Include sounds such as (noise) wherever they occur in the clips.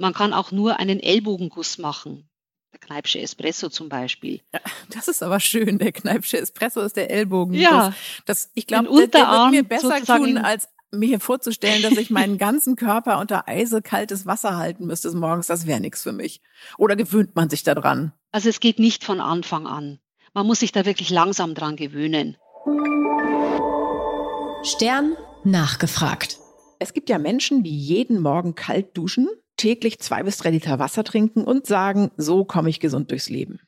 Man kann auch nur einen Ellbogenguss machen. Der Kneipsche Espresso zum Beispiel. Ja, das ist aber schön. Der Kneipsche Espresso ist der Ellbogenguss. Ja. Das, ich glaube, der, der wird mir besser tun, als mir vorzustellen, dass ich meinen ganzen Körper unter eisekaltes Wasser halten müsste morgens. Das wäre nichts für mich. Oder gewöhnt man sich daran? Also es geht nicht von Anfang an. Man muss sich da wirklich langsam dran gewöhnen. Stern nachgefragt. Es gibt ja Menschen, die jeden Morgen kalt duschen, täglich zwei bis drei Liter Wasser trinken und sagen, so komme ich gesund durchs Leben.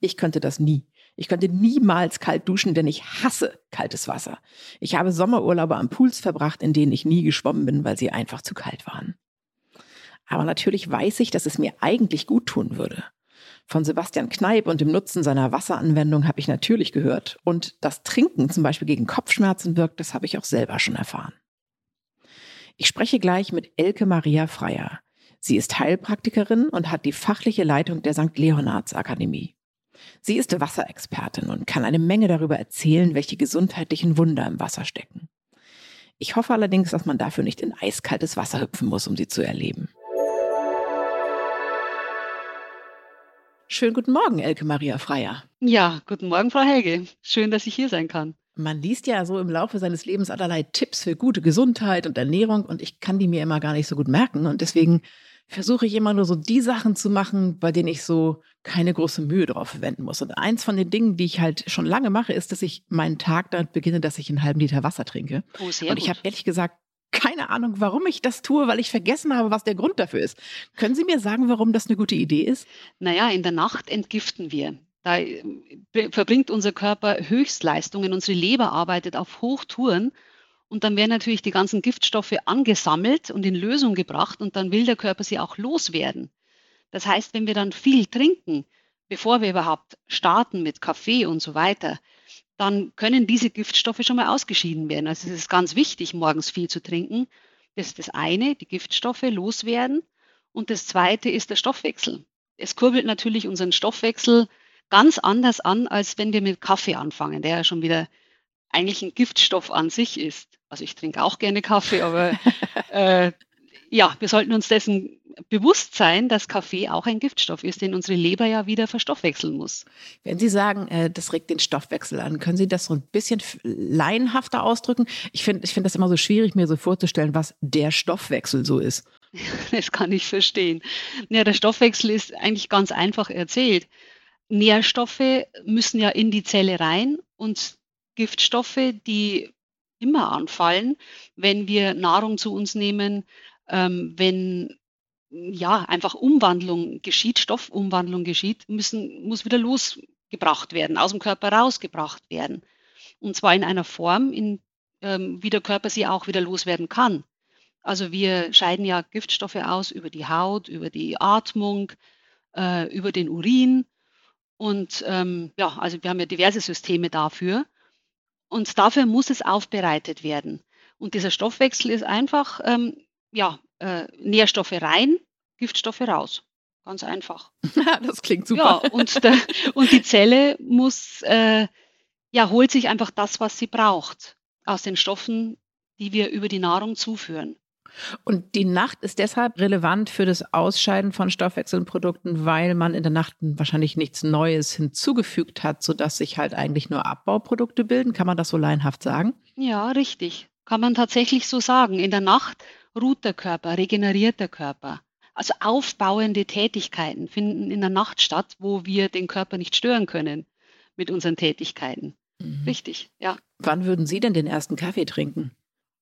Ich könnte das nie. Ich könnte niemals kalt duschen, denn ich hasse kaltes Wasser. Ich habe Sommerurlaube am Pools verbracht, in denen ich nie geschwommen bin, weil sie einfach zu kalt waren. Aber natürlich weiß ich, dass es mir eigentlich gut tun würde. Von Sebastian Kneip und dem Nutzen seiner Wasseranwendung habe ich natürlich gehört. Und dass Trinken zum Beispiel gegen Kopfschmerzen wirkt, das habe ich auch selber schon erfahren. Ich spreche gleich mit Elke Maria Freier. Sie ist Heilpraktikerin und hat die fachliche Leitung der St. Leonards Akademie. Sie ist Wasserexpertin und kann eine Menge darüber erzählen, welche gesundheitlichen Wunder im Wasser stecken. Ich hoffe allerdings, dass man dafür nicht in eiskaltes Wasser hüpfen muss, um sie zu erleben. Schönen guten Morgen, Elke Maria Freier. Ja, guten Morgen, Frau Helge. Schön, dass ich hier sein kann. Man liest ja so im Laufe seines Lebens allerlei Tipps für gute Gesundheit und Ernährung und ich kann die mir immer gar nicht so gut merken und deswegen versuche ich immer nur so die Sachen zu machen, bei denen ich so keine große Mühe drauf verwenden muss. Und eins von den Dingen, die ich halt schon lange mache, ist, dass ich meinen Tag damit beginne, dass ich einen halben Liter Wasser trinke. Oh, sehr und ich habe ehrlich gesagt keine Ahnung, warum ich das tue, weil ich vergessen habe, was der Grund dafür ist. Können Sie mir sagen, warum das eine gute Idee ist? Naja, in der Nacht entgiften wir. Da äh, verbringt unser Körper Höchstleistungen, unsere Leber arbeitet auf Hochtouren und dann werden natürlich die ganzen Giftstoffe angesammelt und in Lösung gebracht und dann will der Körper sie auch loswerden. Das heißt, wenn wir dann viel trinken, bevor wir überhaupt starten mit Kaffee und so weiter, dann können diese Giftstoffe schon mal ausgeschieden werden. Also es ist ganz wichtig, morgens viel zu trinken. Das ist das eine, die Giftstoffe loswerden. Und das zweite ist der Stoffwechsel. Es kurbelt natürlich unseren Stoffwechsel ganz anders an, als wenn wir mit Kaffee anfangen, der ja schon wieder eigentlich ein Giftstoff an sich ist. Also ich trinke auch gerne Kaffee, aber (laughs) äh, ja, wir sollten uns dessen bewusst sein, dass Kaffee auch ein Giftstoff ist, den unsere Leber ja wieder verstoffwechseln muss. Wenn Sie sagen, äh, das regt den Stoffwechsel an, können Sie das so ein bisschen laienhafter ausdrücken? Ich finde ich finde das immer so schwierig, mir so vorzustellen, was der Stoffwechsel so ist. (laughs) Das kann ich verstehen. Ja, der Stoffwechsel ist eigentlich ganz einfach erzählt. Nährstoffe müssen ja in die Zelle rein und Giftstoffe, die immer anfallen, wenn wir Nahrung zu uns nehmen, ähm, wenn ja einfach Umwandlung geschieht, Stoffumwandlung geschieht, müssen, muss wieder losgebracht werden, aus dem Körper rausgebracht werden. Und zwar in einer Form, in, ähm, wie der Körper sie auch wieder loswerden kann. Also wir scheiden ja Giftstoffe aus über die Haut, über die Atmung, äh, über den Urin und ähm, ja, also wir haben ja diverse Systeme dafür. Und dafür muss es aufbereitet werden. Und dieser Stoffwechsel ist einfach, ähm, ja, äh, Nährstoffe rein, Giftstoffe raus. Ganz einfach. (laughs) das klingt super. Ja, und, der, und die Zelle muss, äh, ja, holt sich einfach das, was sie braucht aus den Stoffen, die wir über die Nahrung zuführen. Und die Nacht ist deshalb relevant für das Ausscheiden von Stoffwechselprodukten, weil man in der Nacht wahrscheinlich nichts Neues hinzugefügt hat, sodass sich halt eigentlich nur Abbauprodukte bilden. Kann man das so laienhaft sagen? Ja, richtig. Kann man tatsächlich so sagen. In der Nacht ruht der Körper, regeneriert der Körper. Also aufbauende Tätigkeiten finden in der Nacht statt, wo wir den Körper nicht stören können mit unseren Tätigkeiten. Mhm. Richtig, ja. Wann würden Sie denn den ersten Kaffee trinken?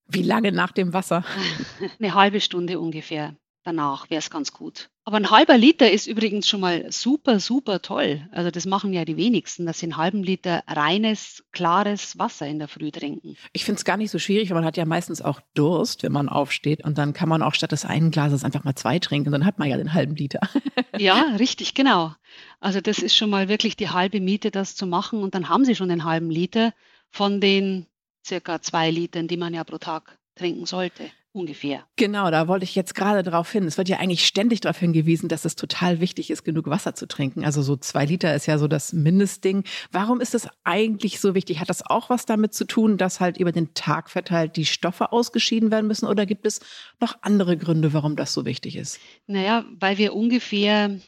Wie lange nach dem Wasser? (laughs) Eine halbe Stunde ungefähr. Danach wäre es ganz gut. Aber ein halber Liter ist übrigens schon mal super, super toll. Also das machen ja die wenigsten, dass sie einen halben Liter reines, klares Wasser in der Früh trinken. Ich finde es gar nicht so schwierig, weil man hat ja meistens auch Durst, wenn man aufsteht. Und dann kann man auch statt des einen Glases einfach mal zwei trinken. Dann hat man ja den halben Liter. (laughs) ja, richtig, genau. Also das ist schon mal wirklich die halbe Miete, das zu machen. Und dann haben sie schon den halben Liter von den circa zwei Litern, die man ja pro Tag trinken sollte. ungefähr. Genau, da wollte ich jetzt gerade drauf hin. Es wird ja eigentlich ständig darauf hingewiesen, dass es total wichtig ist, genug Wasser zu trinken. Also so zwei Liter ist ja so das Mindestding. Warum ist das eigentlich so wichtig? Hat das auch was damit zu tun, dass halt über den Tag verteilt die Stoffe ausgeschieden werden müssen? Oder gibt es noch andere Gründe, warum das so wichtig ist? Naja, weil wir ungefähr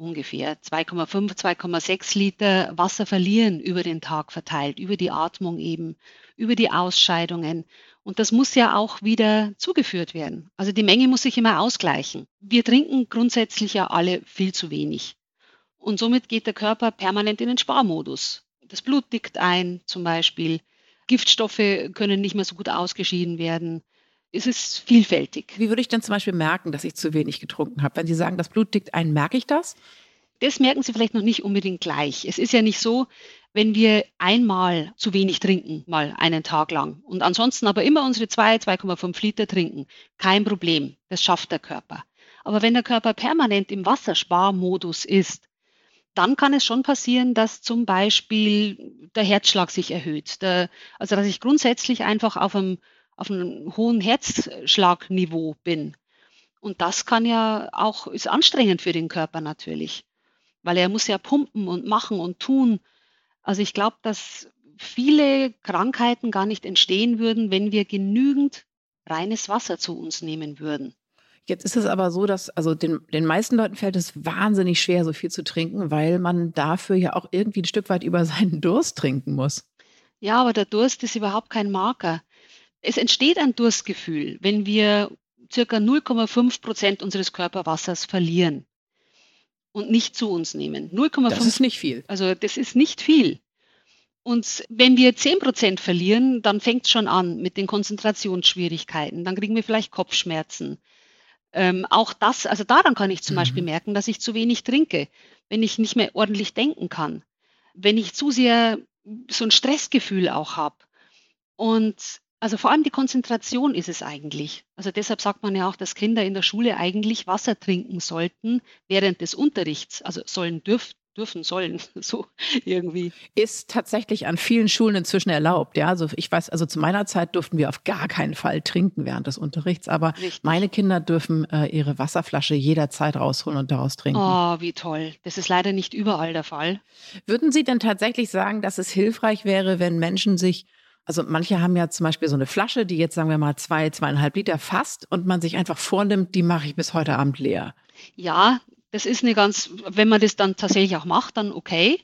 ungefähr 2,5, 2,6 Liter Wasser verlieren über den Tag verteilt, über die Atmung eben, über die Ausscheidungen. Und das muss ja auch wieder zugeführt werden. Also die Menge muss sich immer ausgleichen. Wir trinken grundsätzlich ja alle viel zu wenig. Und somit geht der Körper permanent in den Sparmodus. Das Blut dickt ein zum Beispiel. Giftstoffe können nicht mehr so gut ausgeschieden werden. Es ist vielfältig. Wie würde ich denn zum Beispiel merken, dass ich zu wenig getrunken habe? Wenn Sie sagen, das Blut dickt ein, merke ich das? Das merken Sie vielleicht noch nicht unbedingt gleich. Es ist ja nicht so, wenn wir einmal zu wenig trinken, mal einen Tag lang und ansonsten aber immer unsere 2, 2,5 Liter trinken, kein Problem, das schafft der Körper. Aber wenn der Körper permanent im Wassersparmodus ist, dann kann es schon passieren, dass zum Beispiel der Herzschlag sich erhöht. Der, also dass ich grundsätzlich einfach auf einem, auf einem hohen Herzschlagniveau bin. Und das kann ja auch, ist anstrengend für den Körper natürlich, weil er muss ja pumpen und machen und tun. Also ich glaube, dass viele Krankheiten gar nicht entstehen würden, wenn wir genügend reines Wasser zu uns nehmen würden. Jetzt ist es aber so, dass also den, den meisten Leuten fällt es wahnsinnig schwer, so viel zu trinken, weil man dafür ja auch irgendwie ein Stück weit über seinen Durst trinken muss. Ja, aber der Durst ist überhaupt kein Marker. Es entsteht ein Durstgefühl, wenn wir circa 0,5 Prozent unseres Körperwassers verlieren und nicht zu uns nehmen. 0,5. Das ist nicht viel. Also das ist nicht viel. Und wenn wir 10 Prozent verlieren, dann fängt es schon an mit den Konzentrationsschwierigkeiten. Dann kriegen wir vielleicht Kopfschmerzen. Ähm, auch das, also daran kann ich zum mhm. Beispiel merken, dass ich zu wenig trinke, wenn ich nicht mehr ordentlich denken kann, wenn ich zu sehr so ein Stressgefühl auch habe. Und also vor allem die Konzentration ist es eigentlich. Also deshalb sagt man ja auch, dass Kinder in der Schule eigentlich Wasser trinken sollten während des Unterrichts. Also sollen dürf, dürfen, sollen, (laughs) so irgendwie. Ist tatsächlich an vielen Schulen inzwischen erlaubt. Ja, also ich weiß, also zu meiner Zeit durften wir auf gar keinen Fall trinken während des Unterrichts, aber Richtig. meine Kinder dürfen äh, ihre Wasserflasche jederzeit rausholen und daraus trinken. Oh, wie toll. Das ist leider nicht überall der Fall. Würden Sie denn tatsächlich sagen, dass es hilfreich wäre, wenn Menschen sich also manche haben ja zum Beispiel so eine Flasche, die jetzt sagen wir mal zwei, zweieinhalb Liter fasst und man sich einfach vornimmt, die mache ich bis heute Abend leer. Ja, das ist eine ganz, wenn man das dann tatsächlich auch macht, dann okay.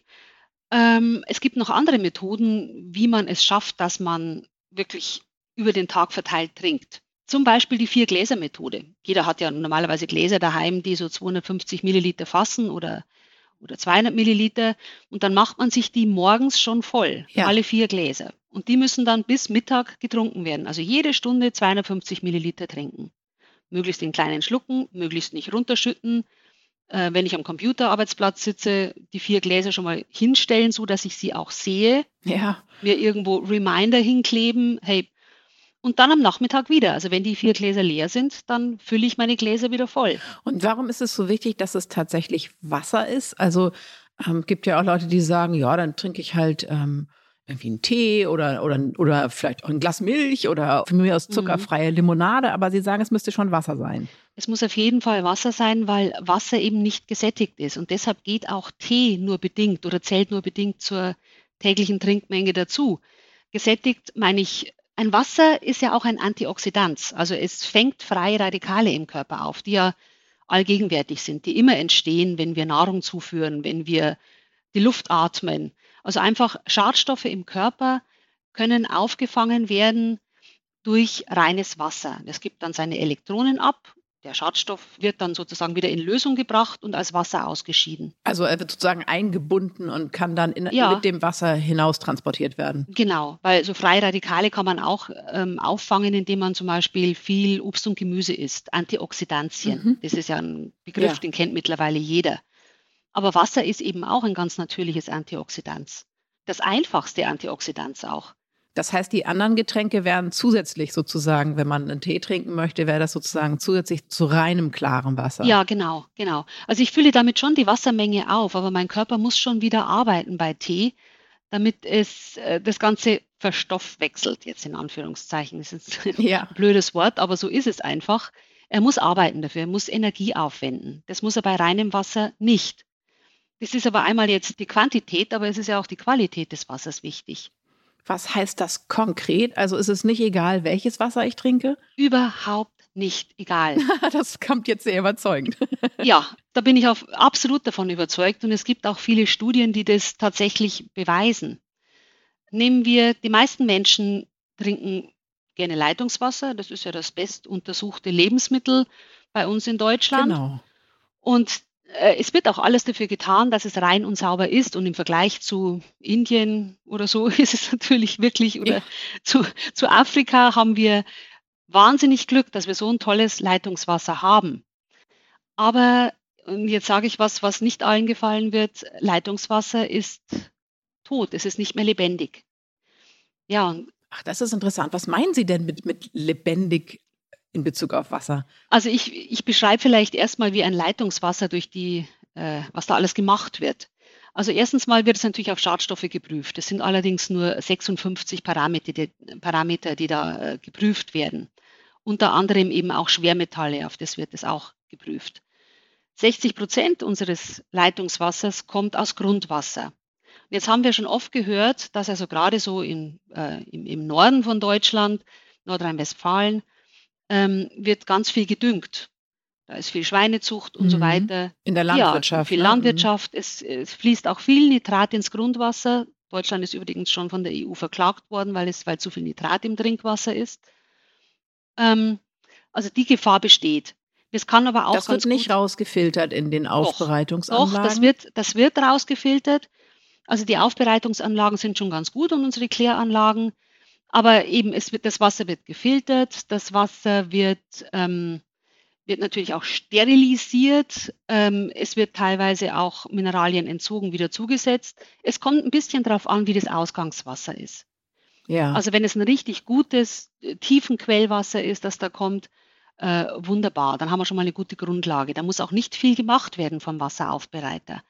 Ähm, es gibt noch andere Methoden, wie man es schafft, dass man wirklich über den Tag verteilt trinkt. Zum Beispiel die Vier-Gläser-Methode. Jeder hat ja normalerweise Gläser daheim, die so 250 Milliliter fassen oder, oder 200 Milliliter. Und dann macht man sich die morgens schon voll, ja. alle vier Gläser. Und die müssen dann bis Mittag getrunken werden. Also jede Stunde 250 Milliliter trinken. Möglichst in kleinen Schlucken, möglichst nicht runterschütten. Äh, wenn ich am Computerarbeitsplatz sitze, die vier Gläser schon mal hinstellen, so dass ich sie auch sehe. Ja. Mir irgendwo Reminder hinkleben. Hey, und dann am Nachmittag wieder. Also wenn die vier Gläser leer sind, dann fülle ich meine Gläser wieder voll. Und warum ist es so wichtig, dass es tatsächlich Wasser ist? Also ähm, gibt ja auch Leute, die sagen, ja, dann trinke ich halt ähm, irgendwie einen Tee oder, oder, oder vielleicht auch ein Glas Milch oder für mich aus zuckerfreie mhm. Limonade, aber Sie sagen, es müsste schon Wasser sein. Es muss auf jeden Fall Wasser sein, weil Wasser eben nicht gesättigt ist. Und deshalb geht auch Tee nur bedingt oder zählt nur bedingt zur täglichen Trinkmenge dazu. Gesättigt meine ich, ein Wasser ist ja auch ein Antioxidant. Also es fängt freie Radikale im Körper auf, die ja allgegenwärtig sind, die immer entstehen, wenn wir Nahrung zuführen, wenn wir die Luft atmen. Also einfach Schadstoffe im Körper können aufgefangen werden durch reines Wasser. Das gibt dann seine Elektronen ab. Der Schadstoff wird dann sozusagen wieder in Lösung gebracht und als Wasser ausgeschieden. Also er wird sozusagen eingebunden und kann dann in, ja. mit dem Wasser hinaus transportiert werden. Genau, weil so freie Radikale kann man auch ähm, auffangen, indem man zum Beispiel viel Obst und Gemüse isst. Antioxidantien, mhm. das ist ja ein Begriff, ja. den kennt mittlerweile jeder. Aber Wasser ist eben auch ein ganz natürliches Antioxidant. Das einfachste Antioxidant auch. Das heißt, die anderen Getränke wären zusätzlich sozusagen, wenn man einen Tee trinken möchte, wäre das sozusagen zusätzlich zu reinem klaren Wasser. Ja, genau, genau. Also ich fülle damit schon die Wassermenge auf, aber mein Körper muss schon wieder arbeiten bei Tee, damit es äh, das Ganze verstoffwechselt, jetzt in Anführungszeichen. Das ist ja. ein blödes Wort, aber so ist es einfach. Er muss arbeiten dafür, er muss Energie aufwenden. Das muss er bei reinem Wasser nicht. Das ist aber einmal jetzt die Quantität, aber es ist ja auch die Qualität des Wassers wichtig. Was heißt das konkret? Also ist es nicht egal, welches Wasser ich trinke? Überhaupt nicht egal. (laughs) das kommt jetzt sehr überzeugend. ja, da bin ich auf, absolut davon überzeugt und es gibt auch viele Studien, die das tatsächlich beweisen. Nehmen wir, die meisten Menschen trinken gerne Leitungswasser, das ist ja das best untersuchte Lebensmittel bei uns in Deutschland. Genau. Und es wird auch alles dafür getan, dass es rein und sauber ist. Und im Vergleich zu Indien oder so (laughs) ist es natürlich wirklich, oder ja. zu, zu Afrika haben wir wahnsinnig Glück, dass wir so ein tolles Leitungswasser haben. Aber, und jetzt sage ich was, was nicht allen gefallen wird, Leitungswasser ist tot, es ist nicht mehr lebendig. Ja. Ach, das ist interessant. Was meinen Sie denn mit, mit lebendig in Bezug auf Wasser? Also ich, ich beschreibe vielleicht erstmal, wie ein Leitungswasser durch die, äh, was da alles gemacht wird. Also erstens mal wird es natürlich auf Schadstoffe geprüft. Es sind allerdings nur 56 Parameter, die, Parameter, die da äh, geprüft werden. Unter anderem eben auch Schwermetalle, auf das wird es auch geprüft. 60 Prozent unseres Leitungswassers kommt aus Grundwasser. Und jetzt haben wir schon oft gehört, dass also gerade so in, äh, im, im Norden von Deutschland, Nordrhein-Westfalen, ähm, wird ganz viel gedüngt. Da ist viel Schweinezucht und mhm. so weiter. In der Landwirtschaft. Ja, viel ne? Landwirtschaft. Mhm. Es, es, fließt auch viel Nitrat ins Grundwasser. Deutschland ist übrigens schon von der EU verklagt worden, weil es weil zu viel Nitrat im Trinkwasser ist. Ähm, also die Gefahr besteht. Das kann aber auch das wird nicht rausgefiltert in den Aufbereitungsanlagen. Doch, doch, das wird, das wird rausgefiltert. Also die Aufbereitungsanlagen sind schon ganz gut und unsere Kläranlagen. Aber eben, es wird, das Wasser wird gefiltert, das Wasser wird, ähm, wird natürlich auch sterilisiert, ähm, es wird teilweise auch Mineralien entzogen, wieder zugesetzt. Es kommt ein bisschen darauf an, wie das Ausgangswasser ist. Ja. Also wenn es ein richtig gutes, äh, tiefen Quellwasser ist, das da kommt, äh, wunderbar, dann haben wir schon mal eine gute Grundlage. Da muss auch nicht viel gemacht werden vom Wasseraufbereiter.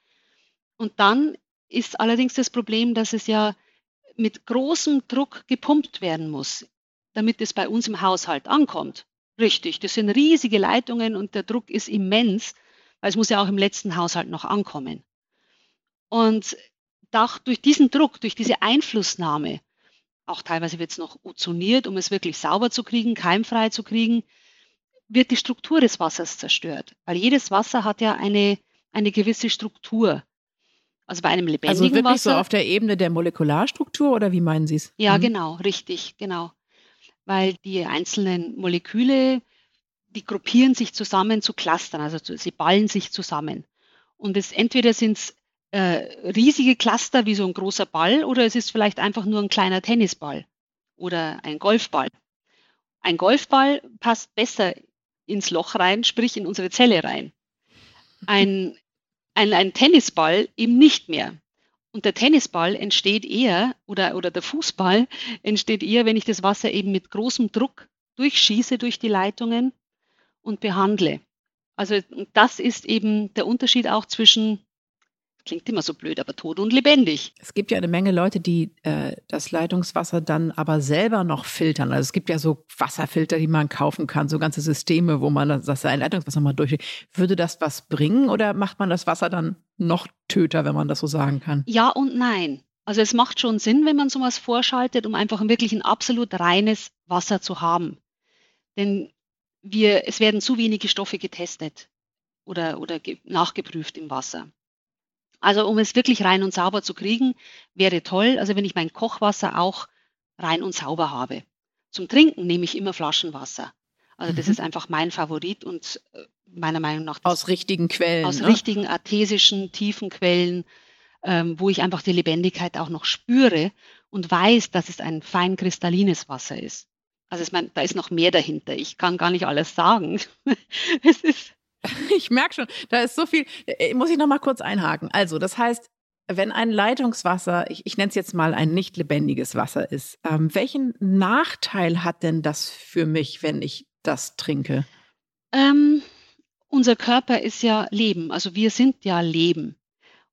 Und dann ist allerdings das Problem, dass es ja mit großem Druck gepumpt werden muss, damit es bei uns im Haushalt ankommt. Richtig, das sind riesige Leitungen und der Druck ist immens, weil es muss ja auch im letzten Haushalt noch ankommen. Und durch diesen Druck, durch diese Einflussnahme, auch teilweise wird es noch ozoniert, um es wirklich sauber zu kriegen, keimfrei zu kriegen, wird die Struktur des Wassers zerstört. Weil jedes Wasser hat ja eine, eine gewisse Struktur. Also bei einem lebendigen also wirklich Wasser. so auf der Ebene der Molekularstruktur oder wie meinen Sie es? Ja, mhm. genau, richtig, genau. Weil die einzelnen Moleküle, die gruppieren sich zusammen zu Clustern, also sie ballen sich zusammen. Und es entweder sind es äh, riesige Cluster wie so ein großer Ball oder es ist vielleicht einfach nur ein kleiner Tennisball oder ein Golfball. Ein Golfball passt besser ins Loch rein, sprich in unsere Zelle rein. Ein ein, ein Tennisball eben nicht mehr. Und der Tennisball entsteht eher, oder, oder der Fußball entsteht eher, wenn ich das Wasser eben mit großem Druck durchschieße durch die Leitungen und behandle. Also das ist eben der Unterschied auch zwischen Klingt immer so blöd, aber tot und lebendig. Es gibt ja eine Menge Leute, die äh, das Leitungswasser dann aber selber noch filtern. Also es gibt ja so Wasserfilter, die man kaufen kann, so ganze Systeme, wo man das Leitungswasser mal durch. Würde das was bringen oder macht man das Wasser dann noch töter, wenn man das so sagen kann? Ja und nein. Also es macht schon Sinn, wenn man sowas vorschaltet, um einfach wirklich ein absolut reines Wasser zu haben. Denn wir, es werden zu wenige Stoffe getestet oder, oder nachgeprüft im Wasser. Also um es wirklich rein und sauber zu kriegen, wäre toll, also wenn ich mein Kochwasser auch rein und sauber habe. Zum Trinken nehme ich immer Flaschenwasser. Also das mhm. ist einfach mein Favorit und äh, meiner Meinung nach aus richtigen Quellen. Aus ne? richtigen artesischen, tiefen Quellen, ähm, wo ich einfach die Lebendigkeit auch noch spüre und weiß, dass es ein fein kristallines Wasser ist. Also ich meine, da ist noch mehr dahinter. Ich kann gar nicht alles sagen. (laughs) es ist (laughs) Ich merke schon, da ist so viel. Äh, muss ich noch mal kurz einhaken. Also, das heißt, wenn ein Leitungswasser, ich, ich nenne es jetzt mal ein nicht lebendiges Wasser ist, ähm, welchen Nachteil hat denn das für mich, wenn ich das trinke? Ähm, unser Körper ist ja Leben, also wir sind ja Leben.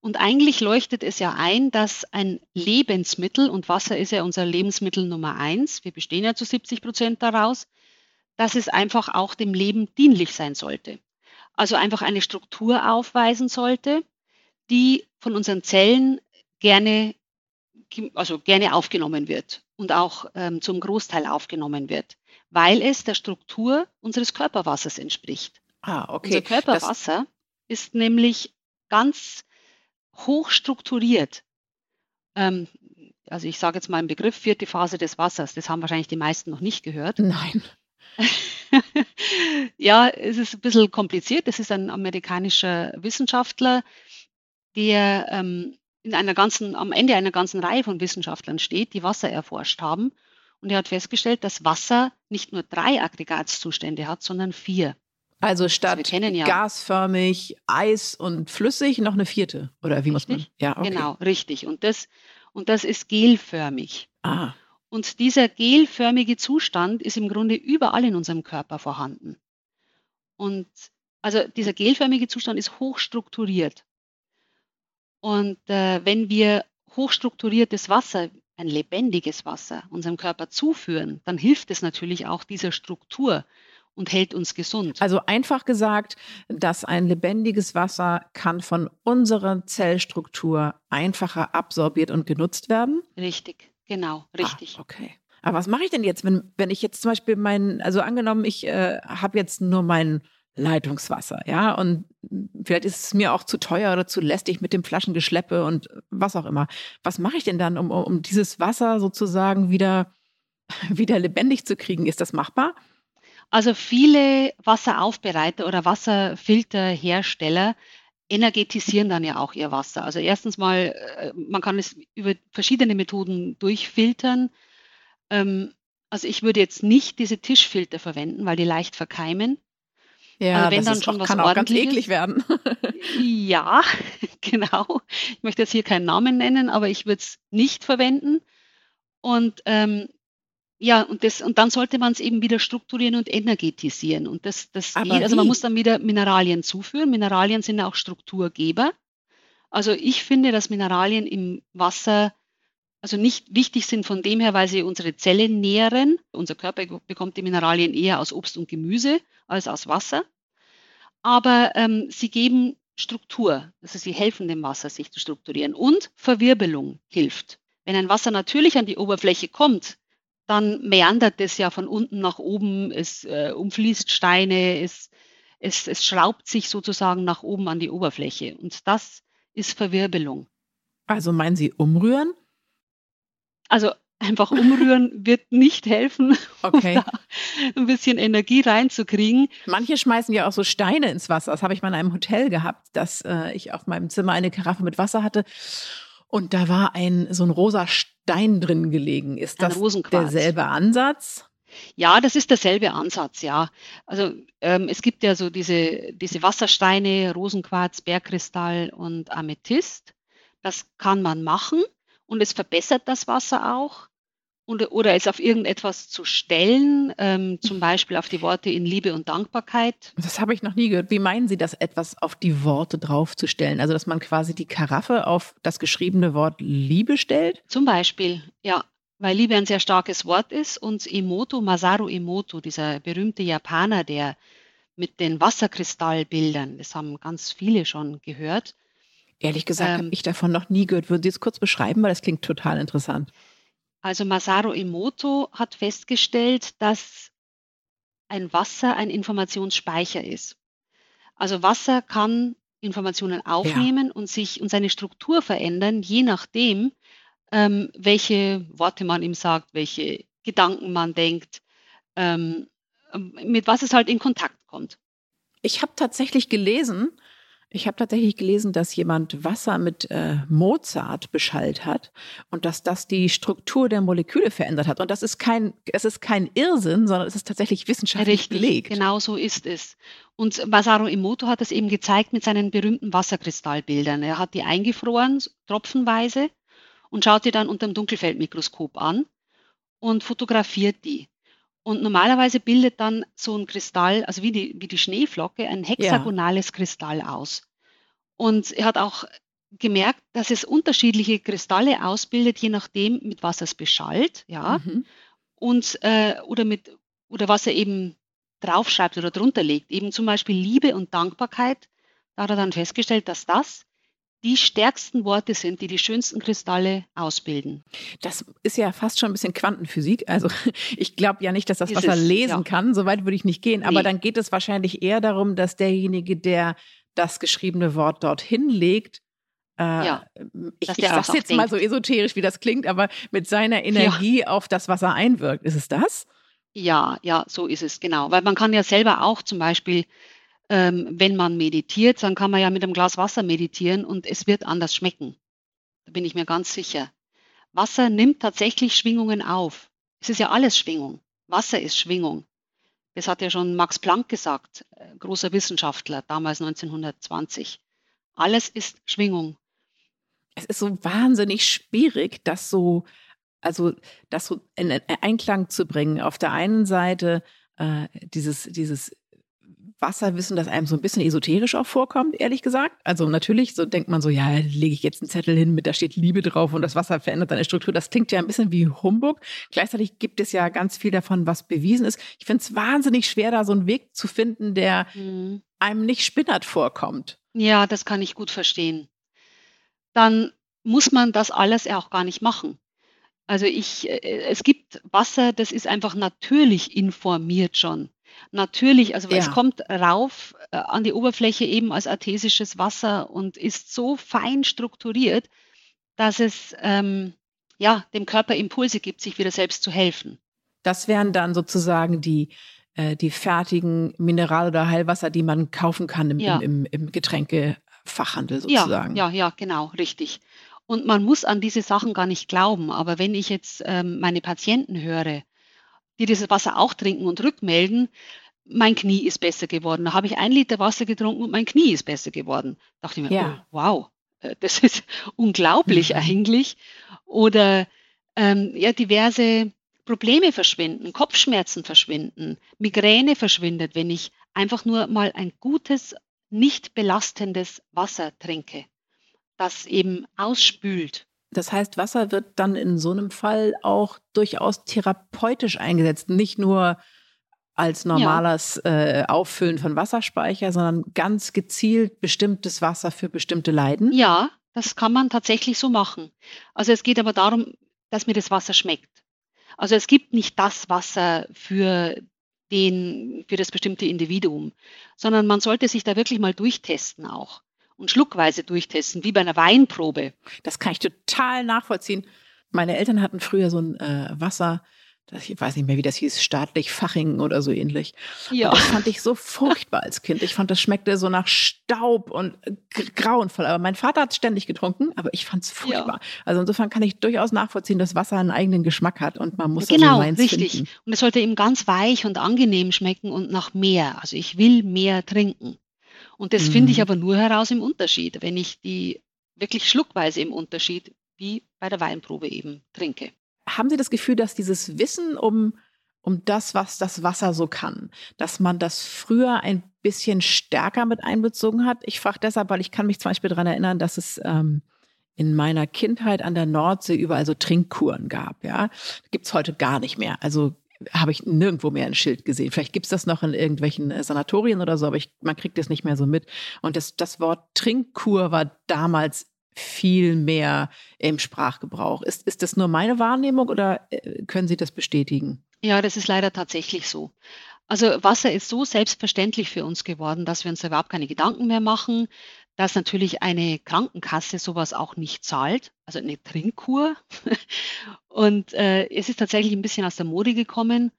Und eigentlich leuchtet es ja ein, dass ein Lebensmittel, und Wasser ist ja unser Lebensmittel Nummer eins, wir bestehen ja zu 70 Prozent daraus, dass es einfach auch dem Leben dienlich sein sollte. Also einfach eine Struktur aufweisen sollte, die von unseren Zellen gerne, also gerne aufgenommen wird und auch ähm, zum Großteil aufgenommen wird, weil es der Struktur unseres Körperwassers entspricht. Ah, okay. Unser Körperwasser das ist nämlich ganz hoch strukturiert. Ähm, also ich sage jetzt mal einen Begriff, vierte Phase des Wassers. Das haben wahrscheinlich die meisten noch nicht gehört. Nein. (laughs) (laughs) ja, es ist ein bisschen kompliziert. Das ist ein amerikanischer Wissenschaftler, der ähm, in einer ganzen, am Ende einer ganzen Reihe von Wissenschaftlern steht, die Wasser erforscht haben. Und er hat festgestellt, dass Wasser nicht nur drei Aggregatzustände hat, sondern vier. Also statt ja. gasförmig, Eis und flüssig noch eine vierte. Oder wie richtig? muss man? Ja, okay. Genau, richtig. Und das, und das ist gelförmig. Ah. Und dieser gelförmige Zustand ist im Grunde überall in unserem Körper vorhanden. Und also dieser gelförmige Zustand ist hochstrukturiert. Und äh, wenn wir hochstrukturiertes Wasser, ein lebendiges Wasser, unserem Körper zuführen, dann hilft es natürlich auch dieser Struktur und hält uns gesund. Also einfach gesagt, dass ein lebendiges Wasser kann von unserer Zellstruktur einfacher absorbiert und genutzt werden? Richtig, genau, richtig. Ah, okay. Aber was mache ich denn jetzt, wenn, wenn ich jetzt zum Beispiel meinen, also angenommen, ich äh, habe jetzt nur mein Leitungswasser, ja, und vielleicht ist es mir auch zu teuer oder zu lästig mit dem Flaschengeschleppe und was auch immer. Was mache ich denn dann, um, um dieses Wasser sozusagen wieder, (laughs) wieder lebendig zu kriegen? Ist das machbar? Also viele Wasseraufbereiter oder Wasserfilterhersteller energetisieren dann ja auch ihr Wasser. Also erstens mal, äh, man kann es über verschiedene Methoden durchfiltern. Ähm, also ich würde jetzt nicht diese Tischfilter verwenden, weil die leicht verkeimen. Ja, also wenn das dann schon auch, was kann auch ganz eklig werden. (laughs) ja, (laughs) genau. Ich möchte jetzt hier keinen Namen nennen, aber ich würde es nicht verwenden. Und ähm, ja, und, das, und dann sollte man es eben wieder strukturieren und energetisieren. Und das, das geht, also man muss dann wieder Mineralien zuführen. Mineralien sind auch Strukturgeber. Also ich finde, dass Mineralien im Wasser also nicht wichtig sind von dem her, weil sie unsere Zellen nähren. Unser Körper bekommt die Mineralien eher aus Obst und Gemüse als aus Wasser. Aber ähm, sie geben Struktur, also sie helfen dem Wasser, sich zu strukturieren. Und Verwirbelung hilft. Wenn ein Wasser natürlich an die Oberfläche kommt, dann meandert es ja von unten nach oben, es äh, umfließt Steine, es, es, es schraubt sich sozusagen nach oben an die Oberfläche. Und das ist Verwirbelung. Also meinen Sie umrühren? Also einfach umrühren (laughs) wird nicht helfen, okay. um da ein bisschen Energie reinzukriegen. Manche schmeißen ja auch so Steine ins Wasser. Das habe ich mal in einem Hotel gehabt, dass äh, ich auf meinem Zimmer eine Karaffe mit Wasser hatte und da war ein so ein rosa Stein drin gelegen. Ist das derselbe Ansatz? Ja, das ist derselbe Ansatz, ja. Also ähm, es gibt ja so diese, diese Wassersteine, Rosenquarz, Bergkristall und Amethyst. Das kann man machen und es verbessert das Wasser auch und, oder es auf irgendetwas zu stellen, ähm, zum Beispiel auf die Worte in Liebe und Dankbarkeit. Das habe ich noch nie gehört. Wie meinen Sie das, etwas auf die Worte draufzustellen? Also, dass man quasi die Karaffe auf das geschriebene Wort Liebe stellt? Zum Beispiel, ja. Weil Liebe ein sehr starkes Wort ist und Emoto, Masaru Emoto, dieser berühmte Japaner, der mit den Wasserkristallbildern, das haben ganz viele schon gehört. Ehrlich gesagt ähm, habe ich davon noch nie gehört. Würden Sie es kurz beschreiben, weil das klingt total interessant. Also Masaru Emoto hat festgestellt, dass ein Wasser ein Informationsspeicher ist. Also Wasser kann Informationen aufnehmen ja. und sich und seine Struktur verändern, je nachdem, ähm, welche Worte man ihm sagt, welche Gedanken man denkt, ähm, mit was es halt in Kontakt kommt. Ich habe tatsächlich gelesen, ich habe tatsächlich gelesen, dass jemand Wasser mit äh, Mozart beschallt hat und dass das die Struktur der Moleküle verändert hat. Und das ist kein, es ist kein Irrsinn, sondern es ist tatsächlich wissenschaftlich Richtig, belegt. Genau so ist es. Und Masaru Emoto hat es eben gezeigt mit seinen berühmten Wasserkristallbildern. Er hat die eingefroren, tropfenweise, und schaut die dann unter dem Dunkelfeldmikroskop an und fotografiert die. Und normalerweise bildet dann so ein Kristall, also wie die, wie die Schneeflocke, ein hexagonales ja. Kristall aus. Und er hat auch gemerkt, dass es unterschiedliche Kristalle ausbildet, je nachdem, mit was es beschallt, ja, mhm. und äh, oder mit oder was er eben draufschreibt oder drunter legt. Eben zum Beispiel Liebe und Dankbarkeit. Da hat er dann festgestellt, dass das die stärksten Worte sind, die die schönsten Kristalle ausbilden. Das ist ja fast schon ein bisschen Quantenphysik. Also (laughs) ich glaube ja nicht, dass das ist Wasser es, lesen ja. kann. So weit würde ich nicht gehen. Nee. Aber dann geht es wahrscheinlich eher darum, dass derjenige, der das geschriebene Wort dorthin legt, äh, ja, ich, ich sage jetzt denkt. mal so esoterisch, wie das klingt, aber mit seiner Energie ja. auf das Wasser einwirkt. Ist es das? Ja, ja, so ist es, genau. Weil man kann ja selber auch zum Beispiel ähm, wenn man meditiert, dann kann man ja mit einem Glas Wasser meditieren und es wird anders schmecken. Da bin ich mir ganz sicher. Wasser nimmt tatsächlich Schwingungen auf. Es ist ja alles Schwingung. Wasser ist Schwingung. Das hat ja schon Max Planck gesagt, äh, großer Wissenschaftler, damals 1920. Alles ist Schwingung. Es ist so wahnsinnig schwierig, das so, also das so in Einklang zu bringen. Auf der einen Seite äh, dieses, dieses Wasserwissen, das einem so ein bisschen esoterisch auch vorkommt, ehrlich gesagt. Also natürlich, so denkt man so, ja, lege ich jetzt einen Zettel hin, mit da steht Liebe drauf und das Wasser verändert seine Struktur. Das klingt ja ein bisschen wie Humbug. Gleichzeitig gibt es ja ganz viel davon, was bewiesen ist. Ich finde es wahnsinnig schwer, da so einen Weg zu finden, der mhm. einem nicht spinnert vorkommt. Ja, das kann ich gut verstehen. Dann muss man das alles auch gar nicht machen. Also ich, äh, es gibt Wasser, das ist einfach natürlich informiert schon. Natürlich, also ja. es kommt rauf äh, an die Oberfläche eben als artesisches Wasser und ist so fein strukturiert, dass es ähm, ja dem Körper Impulse gibt, sich wieder selbst zu helfen. Das wären dann sozusagen die äh, die fertigen Mineral- oder Heilwasser, die man kaufen kann im, ja. im, im, im Getränkefachhandel sozusagen. Ja, ja, ja, genau, richtig. Und man muss an diese Sachen gar nicht glauben. Aber wenn ich jetzt ähm, meine Patienten höre, die dieses Wasser auch trinken und rückmelden, mein Knie ist besser geworden. Da habe ich ein Liter Wasser getrunken und mein Knie ist besser geworden. Da dachte ich mir, ja. oh, wow, äh, das ist (laughs) unglaublich mhm. eigentlich. Oder ähm, ja, diverse Probleme verschwinden, Kopfschmerzen verschwinden, Migräne verschwindet, wenn ich einfach nur mal ein gutes, nicht belastendes Wasser trinke, das eben ausspült. Das heißt, Wasser wird dann in so einem Fall auch durchaus therapeutisch eingesetzt, nicht nur als normales ja. äh, Auffüllen von Wasserspeicher, sondern ganz gezielt bestimmtes Wasser für bestimmte Leiden. Ja, das kann man tatsächlich so machen. Also es geht aber darum, dass mir das Wasser schmeckt. Also es gibt nicht das Wasser für den, für das bestimmte Individuum, sondern man sollte sich da wirklich mal durchtesten auch und schluckweise durchtesten, wie bei einer Weinprobe. Das kann ich total nachvollziehen. Meine Eltern hatten früher so ein äh, Wasser, das, ich weiß nicht mehr, wie das hieß, staatlich Fachingen oder so ähnlich. Ja. Und das fand ich so furchtbar als Kind. Ich fand, das schmeckte so nach Staub und grauenvoll. Aber mein Vater hat es ständig getrunken, aber ich fand es furchtbar. Ja. Also insofern kann ich durchaus nachvollziehen, dass Wasser einen eigenen Geschmack hat und man muss genau, also richtig. Finden. Und es sollte eben ganz weich und angenehm schmecken und nach mehr. Also ich will mehr trinken. Und das mhm. finde ich mhm. aber nur heraus im Unterschied, wenn ich die wirklich schluckweise im Unterschied wie bei der Weinprobe eben trinke. Haben Sie das Gefühl, dass dieses Wissen um, um das, was das Wasser so kann, dass man das früher ein bisschen stärker mit einbezogen hat? Ich frage deshalb, weil ich kann mich zum Beispiel daran erinnern, dass es ähm, in meiner Kindheit an der Nordsee überall so Trinkkuren gab. Ja, gibt es heute gar nicht mehr. Also habe ich nirgendwo mehr ein Schild gesehen. Vielleicht gibt es das noch in irgendwelchen äh, Sanatorien oder so, aber ich, man kriegt das nicht mehr so mit. Und das, das Wort Trinkkur war damals viel mehr im Sprachgebrauch. Ist, ist das nur meine Wahrnehmung oder äh, können Sie das bestätigen? Ja, das ist leider tatsächlich so. Also Wasser ist so selbstverständlich für uns geworden, dass wir uns überhaupt keine Gedanken mehr machen, dass natürlich eine Krankenkasse sowas auch nicht zahlt, also eine Trinkkur. (laughs) Und äh, es ist tatsächlich ein bisschen aus der Mode gekommen.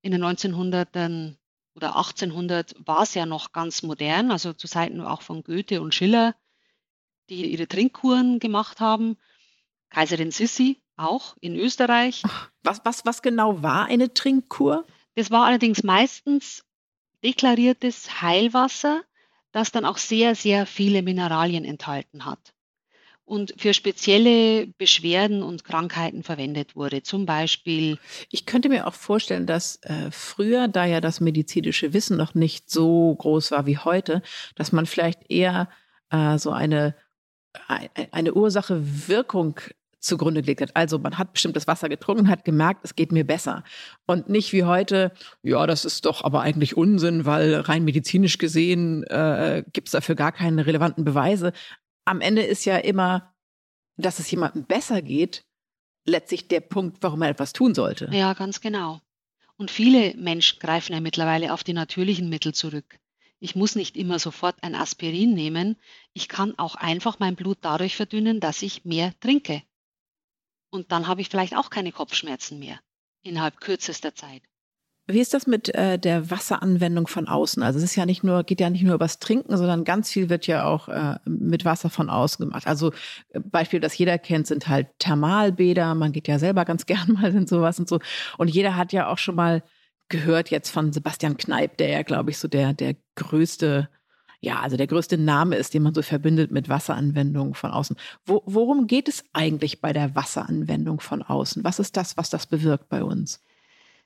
In den 1900ern oder 1800 war es ja noch ganz modern, also zu Zeiten auch von Goethe und Schiller, die ihre Trinkkuren gemacht haben. Kaiserin Sissi auch in Österreich. Was, was, was genau war eine Trinkkur? Das war allerdings meistens deklariertes Heilwasser, das dann auch sehr, sehr viele Mineralien enthalten hat und für spezielle Beschwerden und Krankheiten verwendet wurde. Zum Beispiel. Ich könnte mir auch vorstellen, dass äh, früher, da ja das medizinische Wissen noch nicht so groß war wie heute, dass man vielleicht eher äh, so eine eine Ursache-Wirkung zugrunde gelegt hat. Also man hat bestimmtes Wasser getrunken, hat gemerkt, es geht mir besser. Und nicht wie heute, ja, das ist doch aber eigentlich Unsinn, weil rein medizinisch gesehen äh, gibt es dafür gar keine relevanten Beweise. Am Ende ist ja immer, dass es jemandem besser geht, letztlich der Punkt, warum er etwas tun sollte. Ja, ganz genau. Und viele Menschen greifen ja mittlerweile auf die natürlichen Mittel zurück. Ich muss nicht immer sofort ein Aspirin nehmen. Ich kann auch einfach mein Blut dadurch verdünnen, dass ich mehr trinke. Und dann habe ich vielleicht auch keine Kopfschmerzen mehr innerhalb kürzester Zeit. Wie ist das mit äh, der Wasseranwendung von außen? Also es ist ja nicht nur, geht ja nicht nur übers Trinken, sondern ganz viel wird ja auch äh, mit Wasser von außen gemacht. Also äh, Beispiel, das jeder kennt, sind halt Thermalbäder. Man geht ja selber ganz (laughs) gern mal in sowas und so. Und jeder hat ja auch schon mal gehört jetzt von Sebastian Kneip, der ja, glaube ich, so der, der größte ja, also der größte Name ist, den man so verbindet mit Wasseranwendung von außen. Wo, worum geht es eigentlich bei der Wasseranwendung von außen? Was ist das, was das bewirkt bei uns?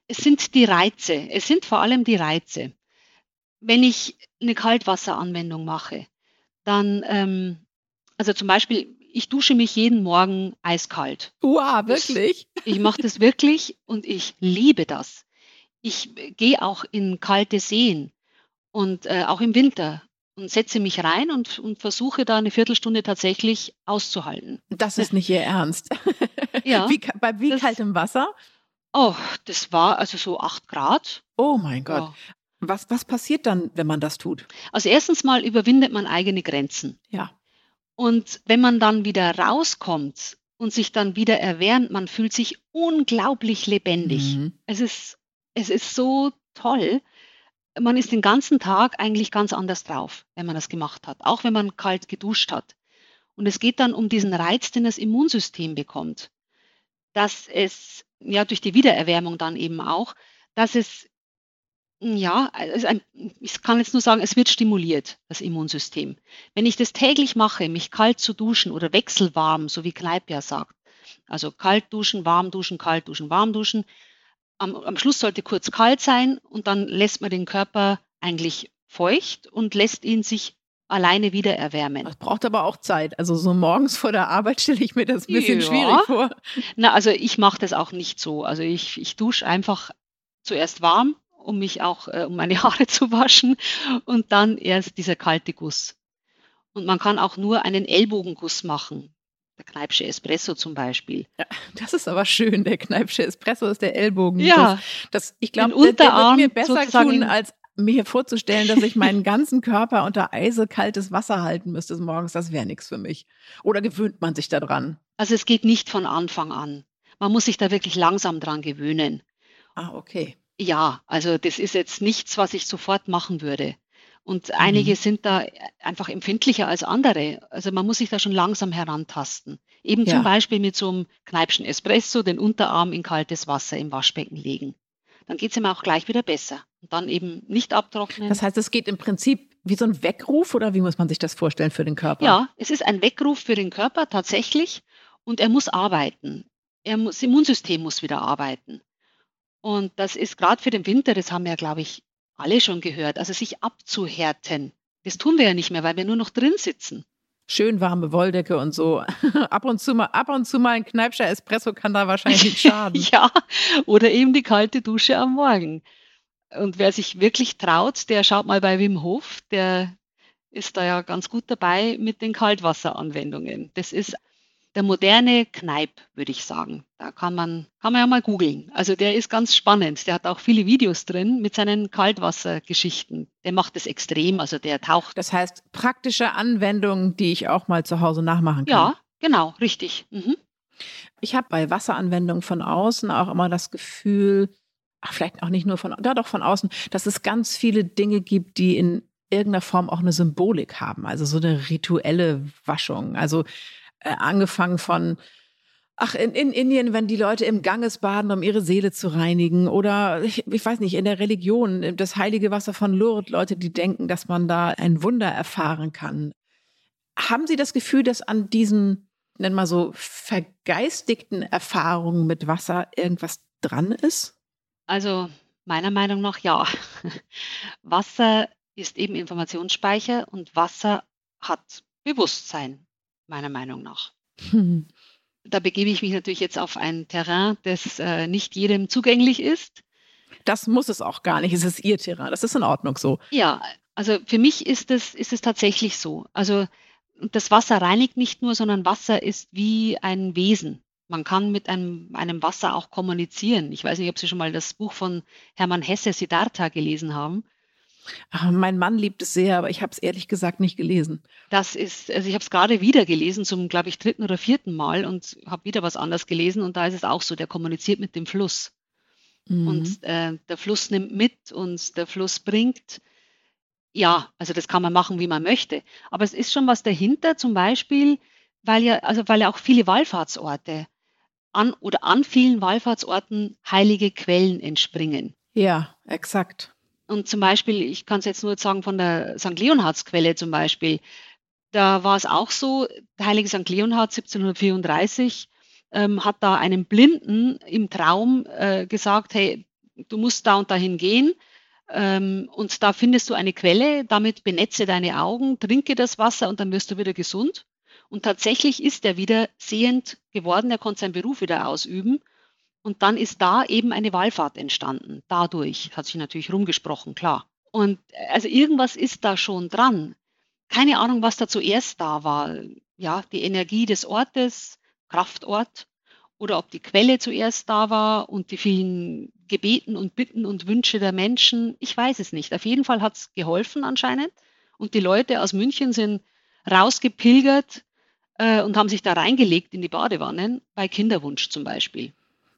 Es sind die Reize. Es sind vor allem die Reize. Wenn ich eine Kaltwasseranwendung mache, dann, ähm, also zum Beispiel, ich dusche mich jeden Morgen eiskalt. Wow, wirklich? Das, (laughs) ich mache das wirklich und ich liebe das. Ich gehe auch in kalte Seen und äh, auch im Winter und setze mich rein und, und versuche da eine Viertelstunde tatsächlich auszuhalten. Das ist nicht Ihr Ernst. (laughs) Ja. Wie, bei wie das, kaltem Wasser? Oh, das war also so acht Grad. Oh mein Gott. Ja. Was, was passiert dann, wenn man das tut? Also erstens mal überwindet man eigene Grenzen. Ja. Und wenn man dann wieder rauskommt und sich dann wieder erwärmt, man fühlt sich unglaublich lebendig. Mhm. Es, ist, es ist so toll man ist den ganzen Tag eigentlich ganz anders drauf, wenn man das gemacht hat, auch wenn man kalt geduscht hat. Und es geht dann um diesen Reiz, den das Immunsystem bekommt, dass es, ja, durch die Wiedererwärmung dann eben auch, dass es, ja, ich kann jetzt nur sagen, es wird stimuliert, das Immunsystem. Wenn ich das täglich mache, mich kalt zu duschen oder wechselwarm, so wie Kneip ja sagt, also kalt duschen, warm duschen, kalt duschen, warm duschen, am, am Schluss sollte kurz kalt sein und dann lässt man den Körper eigentlich feucht und lässt ihn sich alleine wieder erwärmen. Das braucht aber auch Zeit. Also so morgens vor der Arbeit stelle ich mir das ein bisschen ja. schwierig vor. Na, also ich mache das auch nicht so. Also ich, ich dusche einfach zuerst warm, um mich auch, äh, um meine (laughs) Haare zu waschen und dann erst dieser kalte Guss. Und man kann auch nur einen Ellbogenguss machen der Kneipsche Espresso zum Beispiel. Ja, das ist aber schön. Der Kneipsche Espresso ist der Ellbogen. Ja. Das, ich glaube, der, der wird mir besser tun, als mir vorzustellen, dass ich meinen ganzen Körper unter eisekaltes Wasser halten müsste morgens. Das wäre nichts für mich. Oder gewöhnt man sich daran? Also es geht nicht von Anfang an. Man muss sich da wirklich langsam dran gewöhnen. Ah, okay. Ja, also das ist jetzt nichts, was ich sofort machen würde. Und einige mhm. sind da einfach empfindlicher als andere. Also man muss sich da schon langsam herantasten. Eben ja. zum Beispiel mit so einem Kneipschen Espresso den Unterarm in kaltes Wasser im Waschbecken legen. Dann geht es ihm auch gleich wieder besser. Und dann eben nicht abtrocknen. Das heißt, es geht im Prinzip wie so ein Weckruf oder wie muss man sich das vorstellen für den Körper? Ja, es ist ein Weckruf für den Körper tatsächlich. Und er muss arbeiten. Er muss, das Immunsystem muss wieder arbeiten. Und das ist gerade für den Winter, das haben wir, glaube ich, alle schon gehört, also sich abzuhärten. Das tun wir ja nicht mehr, weil wir nur noch drin sitzen. Schön warme Wolldecke und so. (laughs) ab und zu mal, ab und zu mal ein Kneipscher Espresso kann da wahrscheinlich nicht (laughs) schaden. ja, oder eben die kalte Dusche am Morgen. Und wer sich wirklich traut, der schaut mal bei Wim Hof, der ist da ja ganz gut dabei mit den Kaltwasseranwendungen. Das ist der moderne Kneip, würde ich sagen. Da kann man, kann man ja mal googeln. Also der ist ganz spannend. Der hat auch viele Videos drin mit seinen Kaltwassergeschichten. Der macht das extrem, also der taucht. Das heißt, praktische Anwendungen, die ich auch mal zu Hause nachmachen kann. Ja, genau, richtig. Mhm. Ich habe bei Wasseranwendungen von außen auch immer das Gefühl, ach, vielleicht auch nicht nur von, da doch von außen, dass es ganz viele Dinge gibt, die in irgendeiner Form auch eine Symbolik haben. Also so eine rituelle Waschung. Also äh, angefangen von Ach, in, in Indien, wenn die Leute im Ganges baden, um ihre Seele zu reinigen. Oder ich, ich, weiß nicht, in der Religion, das heilige Wasser von Lourdes, Leute, die denken, dass man da ein Wunder erfahren kann. Haben Sie das Gefühl, dass an diesen, nennen wir so, vergeistigten Erfahrungen mit Wasser irgendwas dran ist? Also meiner Meinung nach ja. (laughs) Wasser ist eben Informationsspeicher und Wasser hat Bewusstsein. Meiner Meinung nach. Hm. Da begebe ich mich natürlich jetzt auf ein Terrain, das äh, nicht jedem zugänglich ist. Das muss es auch gar nicht. Es ist Ihr Terrain. Das ist in Ordnung so. Ja, also für mich ist es, ist es tatsächlich so. Also das Wasser reinigt nicht nur, sondern Wasser ist wie ein Wesen. Man kann mit einem, einem Wasser auch kommunizieren. Ich weiß nicht, ob Sie schon mal das Buch von Hermann Hesse Siddhartha gelesen haben. Ach, mein Mann liebt es sehr, aber ich habe es ehrlich gesagt nicht gelesen. Das ist, also ich habe es gerade wieder gelesen, zum, glaube ich, dritten oder vierten Mal und habe wieder was anderes gelesen. Und da ist es auch so, der kommuniziert mit dem Fluss. Mhm. Und äh, der Fluss nimmt mit und der Fluss bringt. Ja, also das kann man machen, wie man möchte. Aber es ist schon was dahinter, zum Beispiel, weil ja, also weil ja auch viele Wallfahrtsorte an oder an vielen Wallfahrtsorten heilige Quellen entspringen. Ja, exakt. Und zum Beispiel, ich kann es jetzt nur sagen von der St. Leonhardsquelle zum Beispiel, da war es auch so, der heilige St. Leonhard 1734 ähm, hat da einem Blinden im Traum äh, gesagt, hey, du musst da und dahin gehen ähm, und da findest du eine Quelle, damit benetze deine Augen, trinke das Wasser und dann wirst du wieder gesund. Und tatsächlich ist er wieder sehend geworden, er konnte seinen Beruf wieder ausüben. Und dann ist da eben eine Wallfahrt entstanden. Dadurch hat sich natürlich rumgesprochen, klar. Und äh, also irgendwas ist da schon dran. Keine Ahnung, was da zuerst da war. Ja, die Energie des Ortes, Kraftort, oder ob die Quelle zuerst da war und die vielen Gebeten und Bitten und Wünsche der Menschen. Ich weiß es nicht. Auf jeden Fall hat es geholfen anscheinend. Und die Leute aus München sind rausgepilgert äh, und haben sich da reingelegt in die Badewannen, bei Kinderwunsch zum Beispiel.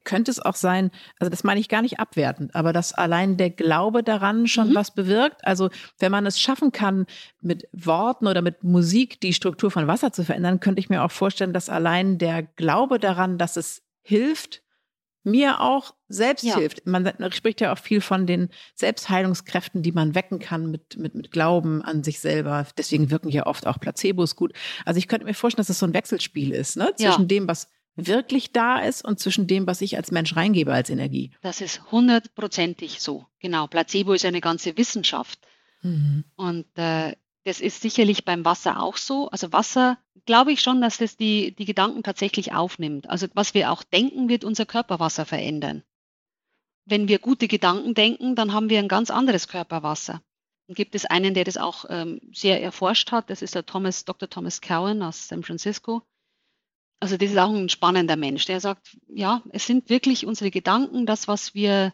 Könnte es auch sein, also das meine ich gar nicht abwertend, aber dass allein der Glaube daran schon mhm. was bewirkt? Also wenn man es schaffen kann, mit Worten oder mit Musik die Struktur von Wasser zu verändern, könnte ich mir auch vorstellen, dass allein der Glaube daran, dass es hilft, mir auch selbst ja. hilft. Man spricht ja auch viel von den Selbstheilungskräften, die man wecken kann mit, mit, mit Glauben an sich selber. Deswegen wirken ja oft auch Placebos gut. Also ich könnte mir vorstellen, dass es so ein Wechselspiel ist, ne? Zwischen ja. dem, was wirklich da ist und zwischen dem, was ich als Mensch reingebe als Energie. Das ist hundertprozentig so. Genau. Placebo ist eine ganze Wissenschaft. Mhm. Und äh, das ist sicherlich beim Wasser auch so. Also Wasser, glaube ich schon, dass das die, die Gedanken tatsächlich aufnimmt. Also was wir auch denken, wird unser Körperwasser verändern. Wenn wir gute Gedanken denken, dann haben wir ein ganz anderes Körperwasser. Dann gibt es einen, der das auch ähm, sehr erforscht hat. Das ist der Thomas, Dr. Thomas Cowan aus San Francisco. Also das ist auch ein spannender Mensch, der sagt, ja, es sind wirklich unsere Gedanken, das, was wir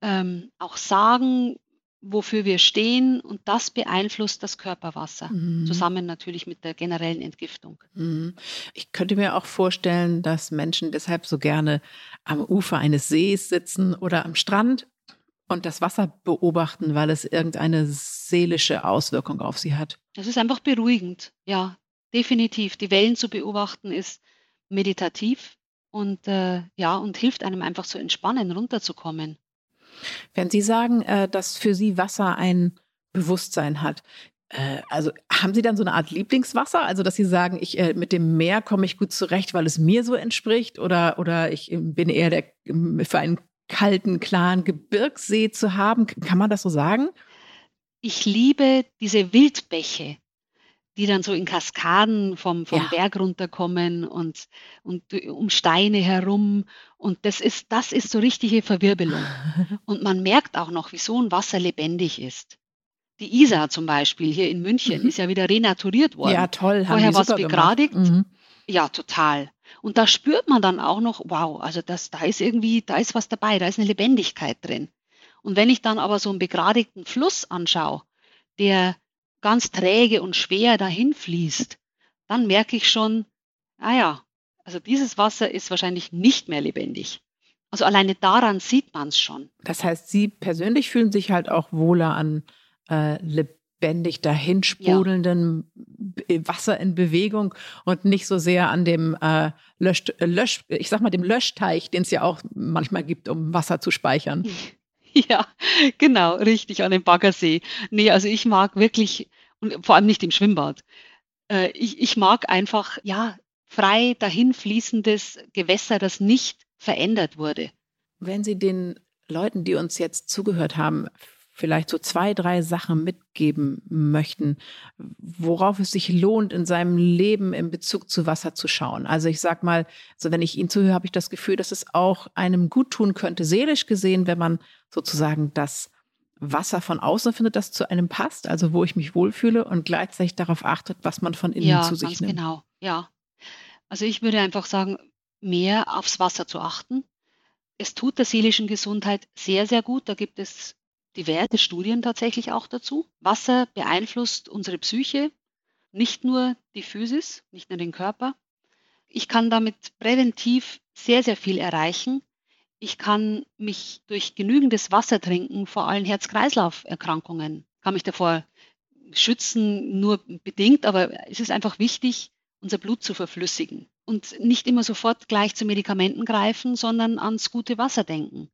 ähm, auch sagen, wofür wir stehen und das beeinflusst das Körperwasser, mhm. zusammen natürlich mit der generellen Entgiftung. Mhm. Ich könnte mir auch vorstellen, dass Menschen deshalb so gerne am Ufer eines Sees sitzen oder am Strand und das Wasser beobachten, weil es irgendeine seelische Auswirkung auf sie hat. Das ist einfach beruhigend, ja, definitiv. Die Wellen zu beobachten ist meditativ und äh, ja, und hilft einem einfach zu entspannen, runterzukommen. Wenn Sie sagen, äh, dass für Sie Wasser ein Bewusstsein hat, äh, also haben Sie dann so eine Art Lieblingswasser? Also, dass Sie sagen, ich äh, mit dem Meer komme ich gut zurecht, weil es mir so entspricht? Oder, oder ich bin eher der, für einen kalten, klaren Gebirgssee zu haben? Kann man das so sagen? Ich liebe diese Wildbäche die dann so in Kaskaden vom, vom ja. Berg runterkommen und, und um Steine herum. Und das ist, das ist so richtige Verwirbelung. (laughs) Und man merkt auch noch, wie so ein Wasser lebendig ist. Die Isar zum Beispiel hier in München mhm. ist ja wieder renaturiert worden. Ja, toll. Vorher war es begradigt. Mhm. Ja, total. Und da spürt man dann auch noch, wow, also das, da ist irgendwie, da ist was dabei, da ist eine Lebendigkeit drin. Und wenn ich dann aber so einen begradigten Fluss anschaue, der ganz träge und schwer dahin fließt, dann merke ich schon, ah ja, also dieses Wasser ist wahrscheinlich nicht mehr lebendig. Also alleine daran sieht man es schon. Das heißt, Sie persönlich fühlen sich halt auch wohler an äh, lebendig dahinsprudelnden ja. Wasser in Bewegung und nicht so sehr an dem äh, Lösch, Lösch, ich sag mal dem Löschteich, den es ja auch manchmal gibt, um Wasser zu speichern. (laughs) (laughs) Ja, genau, richtig, an dem Baggersee. Nee, also ich mag wirklich, und vor allem nicht im Schwimmbad. Äh, ich, ich mag einfach, ja, frei dahin fließendes Gewässer, das nicht verändert wurde. Wenn Sie den Leuten, die uns jetzt zugehört haben, vielleicht so zwei, drei Sachen mitgeben möchten, worauf es sich lohnt, in seinem Leben in Bezug zu Wasser zu schauen. Also ich sag mal, so wenn ich Ihnen zuhöre, habe ich das Gefühl, dass es auch einem gut tun könnte, seelisch gesehen, wenn man sozusagen das Wasser von außen findet, das zu einem passt, also wo ich mich wohlfühle und gleichzeitig darauf achtet, was man von innen ja, zu sich ganz nimmt. Genau, ja. Also ich würde einfach sagen, mehr aufs Wasser zu achten. Es tut der seelischen Gesundheit sehr, sehr gut. Da gibt es diverse Studien tatsächlich auch dazu. Wasser beeinflusst unsere Psyche, nicht nur die Physis, nicht nur den Körper. Ich kann damit präventiv sehr, sehr viel erreichen. Ich kann mich durch genügendes Wasser trinken vor allen Herz-Kreislauf-Erkrankungen, kann mich davor schützen, nur bedingt, aber es ist einfach wichtig, unser Blut zu verflüssigen und nicht immer sofort gleich zu Medikamenten greifen, sondern ans gute Wasser denken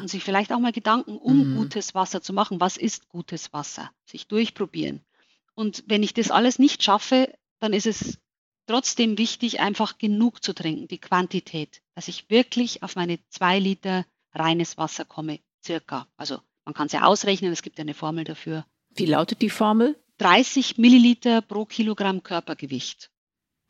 und sich vielleicht auch mal Gedanken um Mhm. gutes Wasser zu machen. Was ist gutes Wasser? Sich durchprobieren. Und wenn ich das alles nicht schaffe, dann ist es trotzdem wichtig, einfach genug zu trinken, die Quantität, dass ich wirklich auf meine zwei Liter reines Wasser komme, circa. Also man kann es ja ausrechnen, es gibt ja eine Formel dafür. Wie lautet die Formel? 30 Milliliter pro Kilogramm Körpergewicht.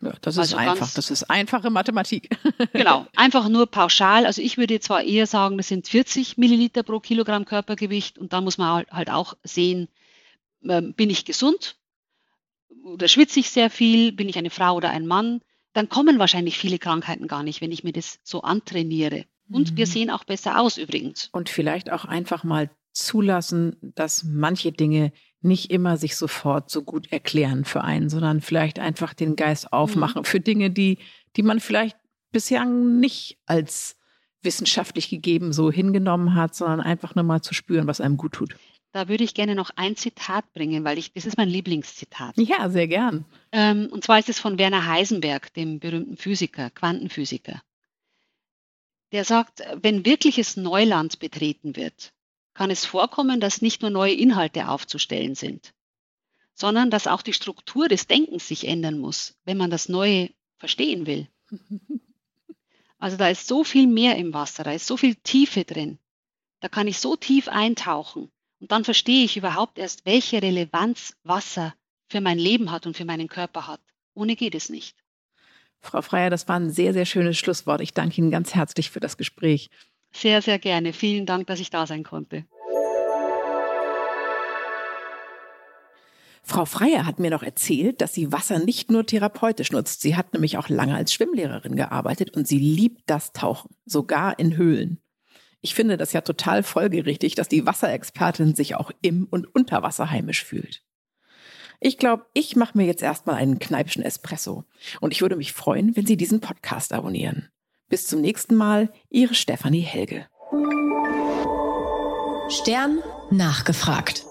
Ja, das ist Also einfach. ganz- Das ist einfache Mathematik. (laughs) Genau, einfach nur pauschal. Also ich würde zwar eher sagen, das sind 40 Milliliter pro Kilogramm Körpergewicht und da muss man halt- auch sehen, ähm, bin ich gesund oder schwitze ich sehr viel, bin ich eine Frau oder ein Mann, dann kommen wahrscheinlich viele Krankheiten gar nicht, wenn ich mir das so antrainiere. Und wir Mhm. sehen auch besser aus übrigens. Und vielleicht auch einfach mal zulassen, dass manche Dinge nicht immer sich sofort so gut erklären für einen, sondern vielleicht einfach den Geist aufmachen für Dinge, die, die man vielleicht bisher nicht als wissenschaftlich gegeben so hingenommen hat, sondern einfach nur mal zu spüren, was einem gut tut. Da würde ich gerne noch ein Zitat bringen, weil ich, das ist mein Lieblingszitat. Ja, sehr gern. Ähm, und zwar ist es von Werner Heisenberg, dem berühmten Physiker, Quantenphysiker. Der sagt, wenn wirkliches Neuland betreten wird, kann es vorkommen, dass nicht nur neue Inhalte aufzustellen sind, sondern dass auch die Struktur des Denkens sich ändern muss, wenn man das Neue verstehen will. (laughs) Also da ist so viel mehr im Wasser, da ist so viel Tiefe drin. Da kann ich so tief eintauchen und dann verstehe ich überhaupt erst, welche Relevanz Wasser für mein Leben hat und für meinen Körper hat. Ohne geht es nicht. Frau Freier, das war ein sehr, sehr schönes Schlusswort. Ich danke Ihnen ganz herzlich für das Gespräch. Sehr, sehr gerne. Vielen Dank, dass ich da sein konnte. Frau Freier hat mir noch erzählt, dass sie Wasser nicht nur therapeutisch nutzt. Sie hat nämlich auch lange als Schwimmlehrerin gearbeitet und sie liebt das Tauchen, sogar in Höhlen. Ich finde das ja total folgerichtig, dass die Wasserexpertin sich auch im und unter Wasser heimisch fühlt. Ich glaube, ich mache mir jetzt erstmal einen kneipischen Espresso und ich würde mich freuen, wenn Sie diesen Podcast abonnieren. Bis zum nächsten Mal, Ihre Stefanie Helge. Stern nachgefragt.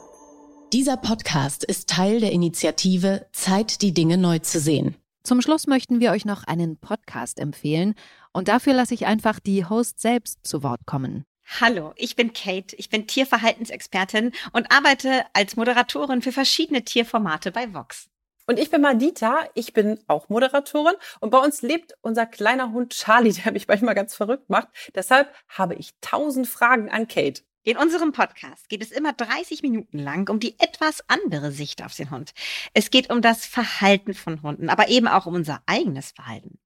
Dieser Podcast ist Teil der Initiative Zeit, die Dinge neu zu sehen. Zum Schluss möchten wir euch noch einen Podcast empfehlen und dafür lasse ich einfach die Host selbst zu Wort kommen. Hallo, ich bin Kate, ich bin Tierverhaltensexpertin und arbeite als Moderatorin für verschiedene Tierformate bei Vox. Und ich bin Madita, ich bin auch Moderatorin und bei uns lebt unser kleiner Hund Charlie, (laughs) der mich manchmal ganz verrückt macht. Deshalb habe ich tausend Fragen an Kate. In unserem Podcast geht es immer 30 Minuten lang um die etwas andere Sicht auf den Hund. Es geht um das Verhalten von Hunden, aber eben auch um unser eigenes Verhalten.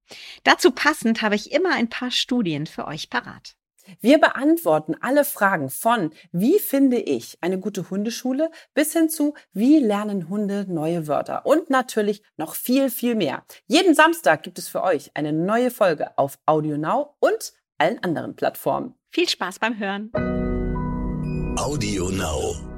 Dazu passend habe ich immer ein paar Studien für euch parat. Wir beantworten alle Fragen von wie finde ich eine gute Hundeschule bis hin zu wie lernen Hunde neue Wörter und natürlich noch viel, viel mehr. Jeden Samstag gibt es für euch eine neue Folge auf Audio Now und allen anderen Plattformen. Viel Spaß beim Hören. Audio Now.